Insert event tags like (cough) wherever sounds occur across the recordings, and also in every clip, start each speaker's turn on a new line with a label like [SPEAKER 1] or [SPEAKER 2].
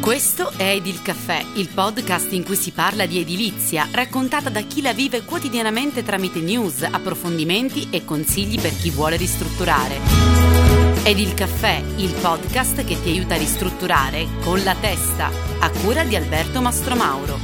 [SPEAKER 1] Questo è Edil Caffè, il podcast in cui si parla di edilizia, raccontata da chi la vive quotidianamente tramite news, approfondimenti e consigli per chi vuole ristrutturare. Edil Caffè, il podcast che ti aiuta a ristrutturare con la testa, a cura di Alberto Mastromauro.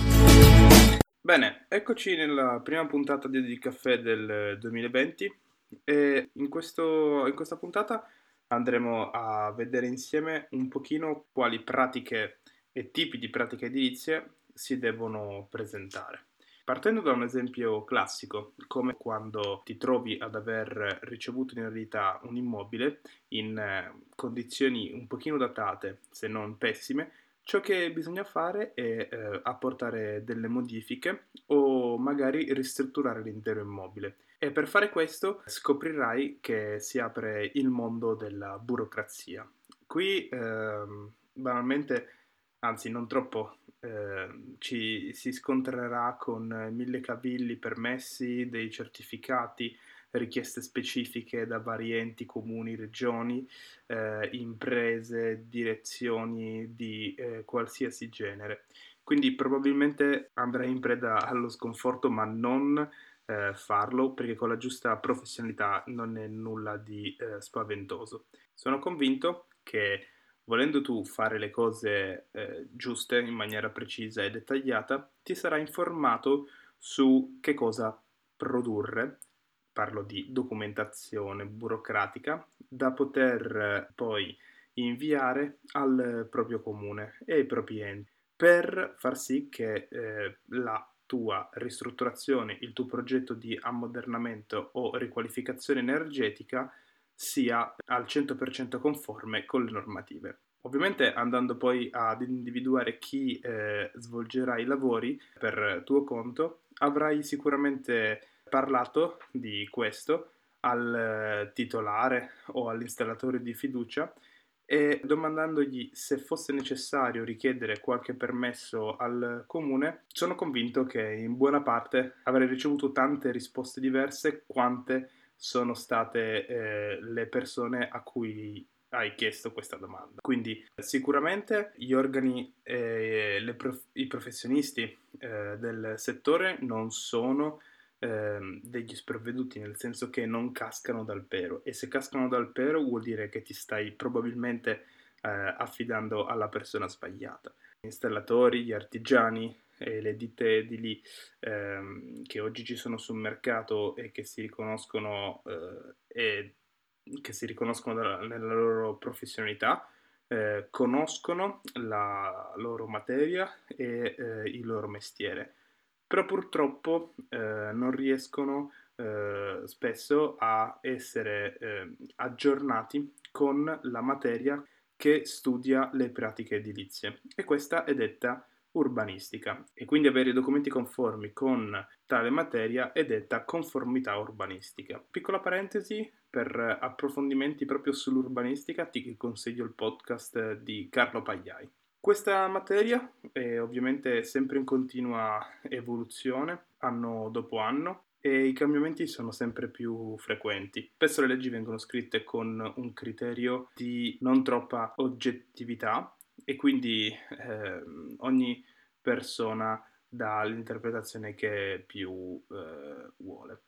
[SPEAKER 2] Bene, eccoci nella prima puntata di Edil Caffè del 2020 e in, questo, in questa puntata andremo a vedere insieme un pochino quali pratiche e tipi di pratiche edilizie si devono presentare. Partendo da un esempio classico, come quando ti trovi ad aver ricevuto in eredità un immobile in eh, condizioni un pochino datate, se non pessime, ciò che bisogna fare è eh, apportare delle modifiche o magari ristrutturare l'intero immobile. E per fare questo scoprirai che si apre il mondo della burocrazia. Qui eh, banalmente anzi non troppo, eh, ci si scontrerà con mille cavilli, permessi, dei certificati, richieste specifiche da vari enti, comuni, regioni, eh, imprese, direzioni di eh, qualsiasi genere. Quindi probabilmente andrai in preda allo sconforto, ma non eh, farlo perché con la giusta professionalità non è nulla di eh, spaventoso. Sono convinto che volendo tu fare le cose eh, giuste in maniera precisa e dettagliata, ti sarà informato su che cosa produrre, parlo di documentazione burocratica, da poter eh, poi inviare al proprio comune e ai propri enti per far sì che eh, la tua ristrutturazione, il tuo progetto di ammodernamento o riqualificazione energetica sia al 100% conforme con le normative. Ovviamente andando poi ad individuare chi eh, svolgerà i lavori per tuo conto, avrai sicuramente parlato di questo al eh, titolare o all'installatore di fiducia e domandandogli se fosse necessario richiedere qualche permesso al comune, sono convinto che in buona parte avrei ricevuto tante risposte diverse quante sono state eh, le persone a cui hai chiesto questa domanda. Quindi sicuramente gli organi e prof- i professionisti eh, del settore non sono eh, degli sprovveduti, nel senso che non cascano dal pero e se cascano dal pero vuol dire che ti stai probabilmente eh, affidando alla persona sbagliata. Gli installatori, gli artigiani, e le ditte edili ehm, che oggi ci sono sul mercato e che si riconoscono, eh, che si riconoscono nella loro professionalità, eh, conoscono la loro materia e eh, il loro mestiere, però purtroppo eh, non riescono eh, spesso a essere eh, aggiornati con la materia che studia le pratiche edilizie e questa è detta urbanistica e quindi avere i documenti conformi con tale materia è detta conformità urbanistica. Piccola parentesi, per approfondimenti proprio sull'urbanistica ti consiglio il podcast di Carlo Pagliai. Questa materia è ovviamente sempre in continua evoluzione, anno dopo anno, e i cambiamenti sono sempre più frequenti. Spesso le leggi vengono scritte con un criterio di non troppa oggettività e quindi eh, ogni persona dà l'interpretazione che più eh, vuole.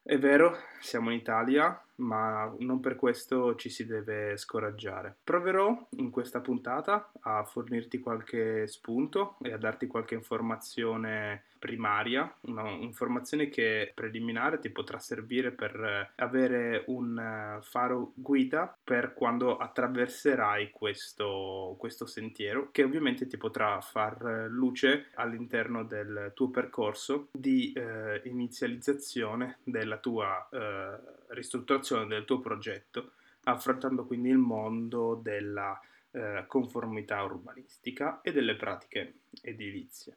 [SPEAKER 2] È vero, siamo in Italia, ma non per questo ci si deve scoraggiare. Proverò in questa puntata a fornirti qualche spunto e a darti qualche informazione primaria, un'informazione che preliminare ti potrà servire per avere un eh, faro guida per quando attraverserai questo, questo sentiero, che ovviamente ti potrà far luce all'interno del tuo percorso di eh, inizializzazione della tua eh, ristrutturazione del tuo progetto, affrontando quindi il mondo della eh, conformità urbanistica e delle pratiche edilizie.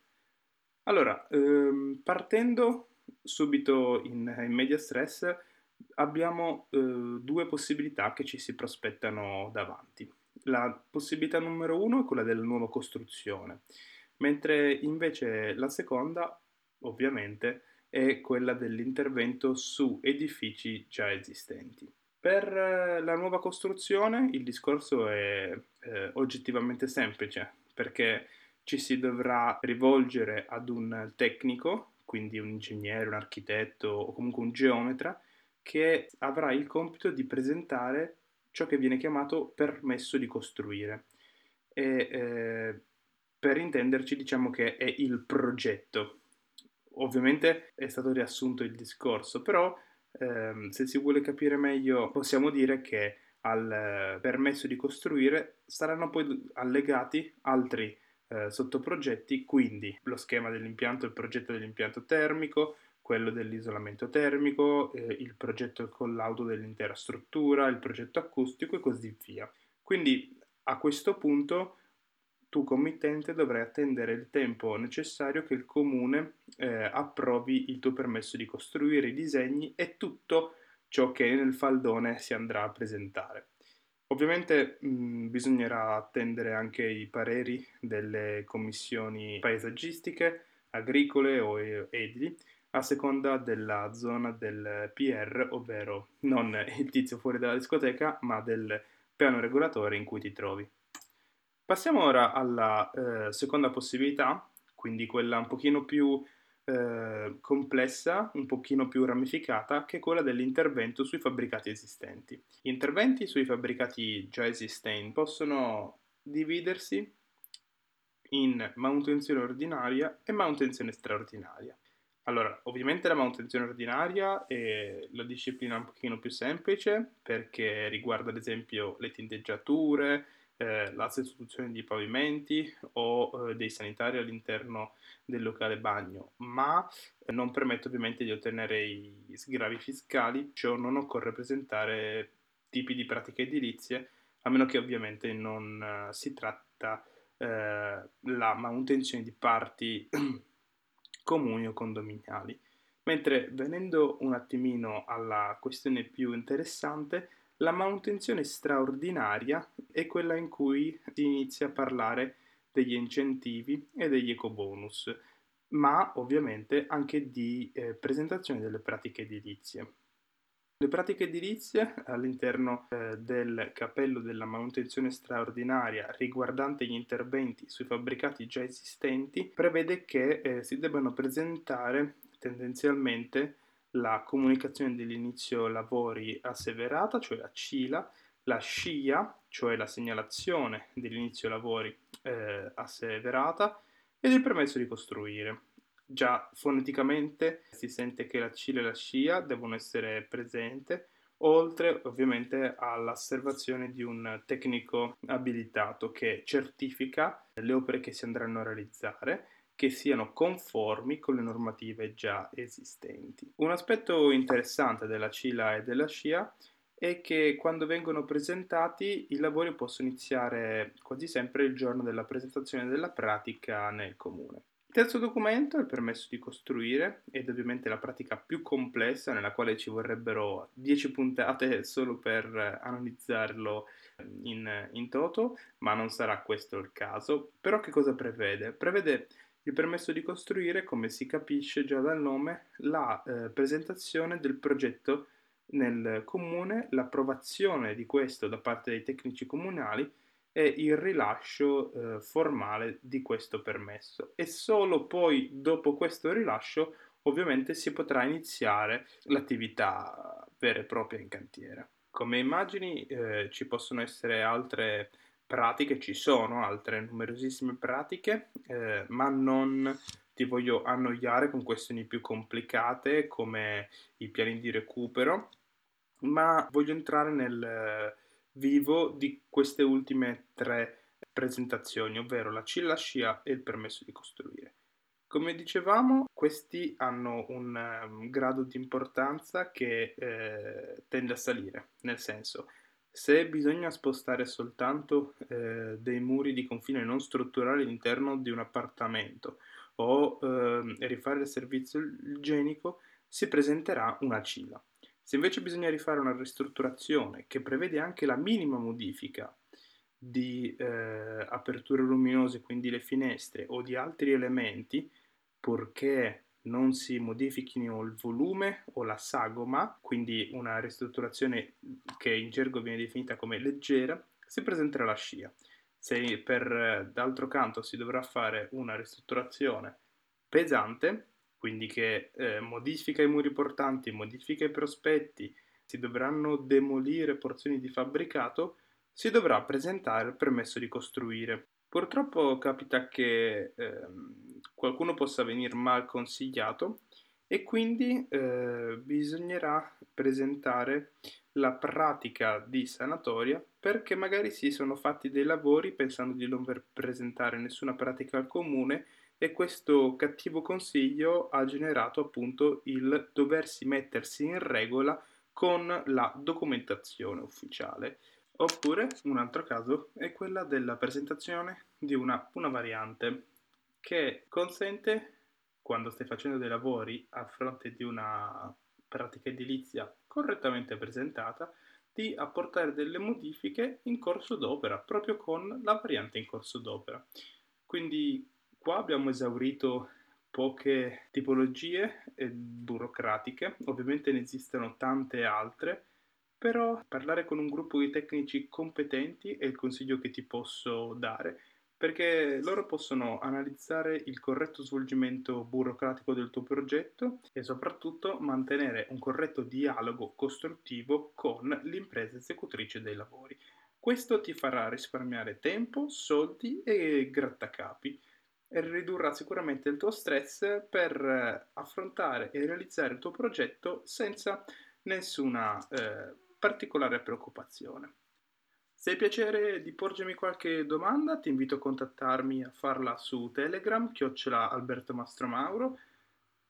[SPEAKER 2] Allora, ehm, partendo subito in, in media stress, abbiamo eh, due possibilità che ci si prospettano davanti. La possibilità numero uno è quella della nuova costruzione, mentre invece la seconda, ovviamente, è quella dell'intervento su edifici già esistenti. Per eh, la nuova costruzione il discorso è eh, oggettivamente semplice perché ci si dovrà rivolgere ad un tecnico, quindi un ingegnere, un architetto o comunque un geometra, che avrà il compito di presentare ciò che viene chiamato permesso di costruire. E, eh, per intenderci diciamo che è il progetto. Ovviamente è stato riassunto il discorso, però ehm, se si vuole capire meglio possiamo dire che al permesso di costruire saranno poi allegati altri eh, sottoprogetti, quindi lo schema dell'impianto, il progetto dell'impianto termico, quello dell'isolamento termico, eh, il progetto con l'auto dell'intera struttura, il progetto acustico e così via. Quindi a questo punto tu committente dovrai attendere il tempo necessario che il comune eh, approvi il tuo permesso di costruire i disegni e tutto ciò che nel faldone si andrà a presentare. Ovviamente mh, bisognerà attendere anche i pareri delle commissioni paesaggistiche, agricole o edili, a seconda della zona del PR, ovvero non il tizio fuori dalla discoteca, ma del piano regolatore in cui ti trovi. Passiamo ora alla eh, seconda possibilità, quindi quella un pochino più eh, complessa, un pochino più ramificata, che è quella dell'intervento sui fabbricati esistenti. Gli interventi sui fabbricati già esistenti possono dividersi in manutenzione ordinaria e manutenzione straordinaria. Allora, ovviamente la manutenzione ordinaria è la disciplina un pochino più semplice perché riguarda ad esempio le tinteggiature, eh, la sostituzione di pavimenti o eh, dei sanitari all'interno del locale bagno, ma non permette ovviamente di ottenere i sgravi fiscali, ciò non occorre presentare tipi di pratiche edilizie, a meno che ovviamente non uh, si tratta uh, la manutenzione di parti (clears throat) comuni o condominiali. Mentre venendo un attimino alla questione più interessante, la manutenzione straordinaria è quella in cui si inizia a parlare degli incentivi e degli ecobonus, ma ovviamente anche di eh, presentazione delle pratiche edilizie. Le pratiche edilizie all'interno eh, del cappello della manutenzione straordinaria riguardante gli interventi sui fabbricati già esistenti prevede che eh, si debbano presentare tendenzialmente la comunicazione dell'inizio lavori asseverata, cioè la CILA, la SCIA, cioè la segnalazione dell'inizio lavori eh, asseverata, ed il permesso di costruire. Già foneticamente si sente che la CILA e la SCIA devono essere presenti, oltre ovviamente all'osservazione di un tecnico abilitato che certifica le opere che si andranno a realizzare che siano conformi con le normative già esistenti. Un aspetto interessante della CILA e della SCIA è che quando vengono presentati i lavori possono iniziare quasi sempre il giorno della presentazione della pratica nel comune. Il terzo documento è il permesso di costruire ed ovviamente la pratica più complessa nella quale ci vorrebbero 10 puntate solo per analizzarlo in, in toto, ma non sarà questo il caso. Però che cosa prevede? Prevede il permesso di costruire, come si capisce già dal nome, la eh, presentazione del progetto nel comune, l'approvazione di questo da parte dei tecnici comunali e il rilascio eh, formale di questo permesso. E solo poi, dopo questo rilascio, ovviamente si potrà iniziare l'attività vera e propria in cantiere. Come immagini eh, ci possono essere altre pratiche ci sono, altre numerosissime pratiche, eh, ma non ti voglio annoiare con questioni più complicate come i piani di recupero, ma voglio entrare nel vivo di queste ultime tre presentazioni, ovvero la CILA SCIA e il permesso di costruire. Come dicevamo, questi hanno un um, grado di importanza che eh, tende a salire, nel senso se bisogna spostare soltanto eh, dei muri di confine non strutturali all'interno di un appartamento o eh, rifare il servizio igienico, si presenterà una CILA. Se invece bisogna rifare una ristrutturazione che prevede anche la minima modifica di eh, aperture luminose, quindi le finestre, o di altri elementi, purché non si modifichino il volume o la sagoma, quindi una ristrutturazione che in gergo viene definita come leggera, si presenterà la scia. Se per d'altro canto si dovrà fare una ristrutturazione pesante, quindi che eh, modifica i muri portanti, modifica i prospetti, si dovranno demolire porzioni di fabbricato, si dovrà presentare il permesso di costruire. Purtroppo capita che eh, qualcuno possa venire mal consigliato e quindi eh, bisognerà presentare la pratica di sanatoria perché magari si sono fatti dei lavori pensando di non presentare nessuna pratica al comune e questo cattivo consiglio ha generato appunto il doversi mettersi in regola con la documentazione ufficiale. Oppure un altro caso è quella della presentazione di una, una variante che consente, quando stai facendo dei lavori a fronte di una pratica edilizia correttamente presentata, di apportare delle modifiche in corso d'opera, proprio con la variante in corso d'opera. Quindi qua abbiamo esaurito poche tipologie burocratiche, ovviamente ne esistono tante altre, però parlare con un gruppo di tecnici competenti è il consiglio che ti posso dare, perché loro possono analizzare il corretto svolgimento burocratico del tuo progetto e soprattutto mantenere un corretto dialogo costruttivo con l'impresa esecutrice dei lavori. Questo ti farà risparmiare tempo, soldi e grattacapi e ridurrà sicuramente il tuo stress per affrontare e realizzare il tuo progetto senza nessuna eh, particolare preoccupazione. Se hai piacere di porgermi qualche domanda, ti invito a contattarmi a farla su Telegram, chiocciola Alberto Mastromauro.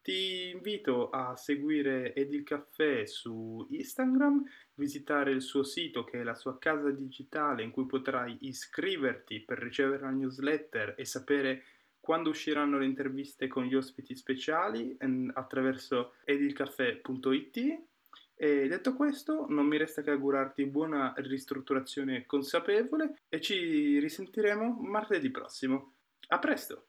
[SPEAKER 2] Ti invito a seguire Edil Caffè su Instagram, visitare il suo sito che è la sua casa digitale in cui potrai iscriverti per ricevere la newsletter e sapere quando usciranno le interviste con gli ospiti speciali attraverso edilcaffè.it e detto questo, non mi resta che augurarti buona ristrutturazione consapevole e ci risentiremo martedì prossimo. A presto!